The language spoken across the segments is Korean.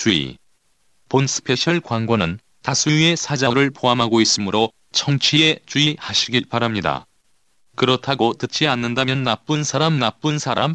주의. 본 스페셜 광고는 다수의 사자어를 포함하고 있으므로 청취에 주의하시길 바랍니다. 그렇다고 듣지 않는다면 나쁜 사람 나쁜 사람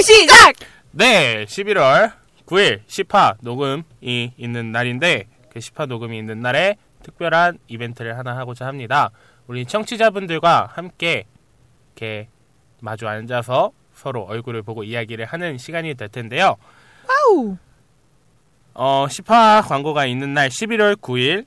시작! 네, 11월 9일 10화 녹음이 있는 날인데 그 10화 녹음이 있는 날에 특별한 이벤트를 하나 하고자 합니다. 우리 청취자분들과 함께 이렇게 마주 앉아서 서로 얼굴을 보고 이야기를 하는 시간이 될 텐데요. 아우! 어, 10화 광고가 있는 날 11월 9일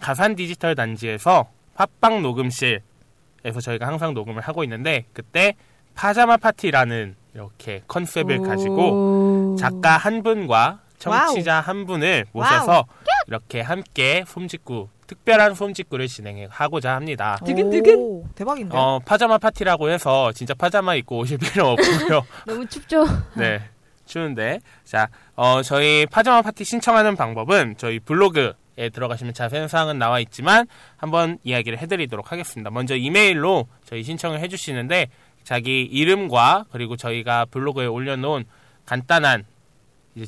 가산 디지털 단지에서 팟빵 녹음실에서 저희가 항상 녹음을 하고 있는데 그때 파자마 파티라는 이렇게 컨셉을 가지고 작가 한 분과 청취자 한 분을 모셔서 이렇게 함께 솜직구 특별한 솜직구를 진행하고자 합니다. 두근두근. 대박인데. 어, 파자마 파티라고 해서 진짜 파자마 입고 오실 필요 없고요. 너무 춥죠? 네. 추운데. 자, 어, 저희 파자마 파티 신청하는 방법은 저희 블로그에 들어가시면 자세한 사항은 나와 있지만 한번 이야기를 해드리도록 하겠습니다. 먼저 이메일로 저희 신청을 해주시는데 자기 이름과 그리고 저희가 블로그에 올려놓은 간단한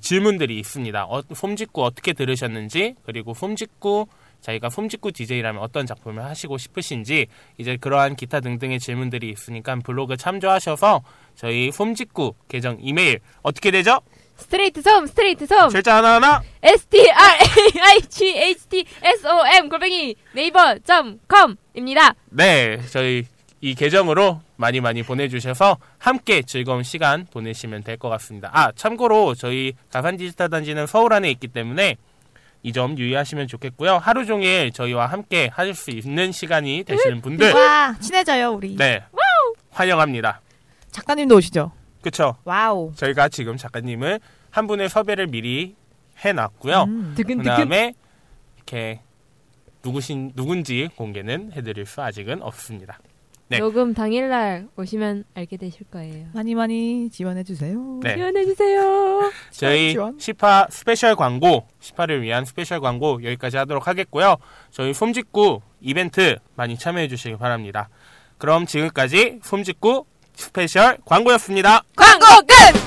질문들이 있습니다. 어, 솜직구 어떻게 들으셨는지 그리고 솜직구 자기가 솜직구 DJ라면 어떤 작품을 하시고 싶으신지 이제 그러한 기타 등등의 질문들이 있으니까 블로그 참조하셔서 저희 솜직구 계정 이메일 어떻게 되죠? straight 솜, straight 솜. 글자 하나 하나 S T R A I G H T S O M 골뱅이 네이버 점 com입니다. 네 저희 이 계정으로 많이 많이 보내주셔서 함께 즐거운 시간 보내시면 될 것 같습니다. 아 참고로 저희 가산 디지털 단지는 서울 안에 있기 때문에 이 점 유의하시면 좋겠고요. 하루 종일 저희와 함께 하실 수 있는 시간이 되시는 분들 와, 친해져요, 우리. 네 환영합니다. 작가님도 오시죠? 그쵸? 와우. 저희가 지금 작가님을 한 분의 섭외를 미리 해놨고요. 음. 그. 다음에 이렇게 누구신 누군지 공개는 해드릴 수 아직은 없습니다. 네. 녹음 당일날 오시면 알게 되실 거예요. 많이 많이 지원해주세요. 네. 지원해주세요. 저희 지원. 10화 스페셜 광고, 10화를 위한 스페셜 광고 여기까지 하도록 하겠고요. 저희 솜직구 이벤트 많이 참여해 주시기 바랍니다. 그럼 지금까지 솜직구 스페셜 광고였습니다. 광고 끝!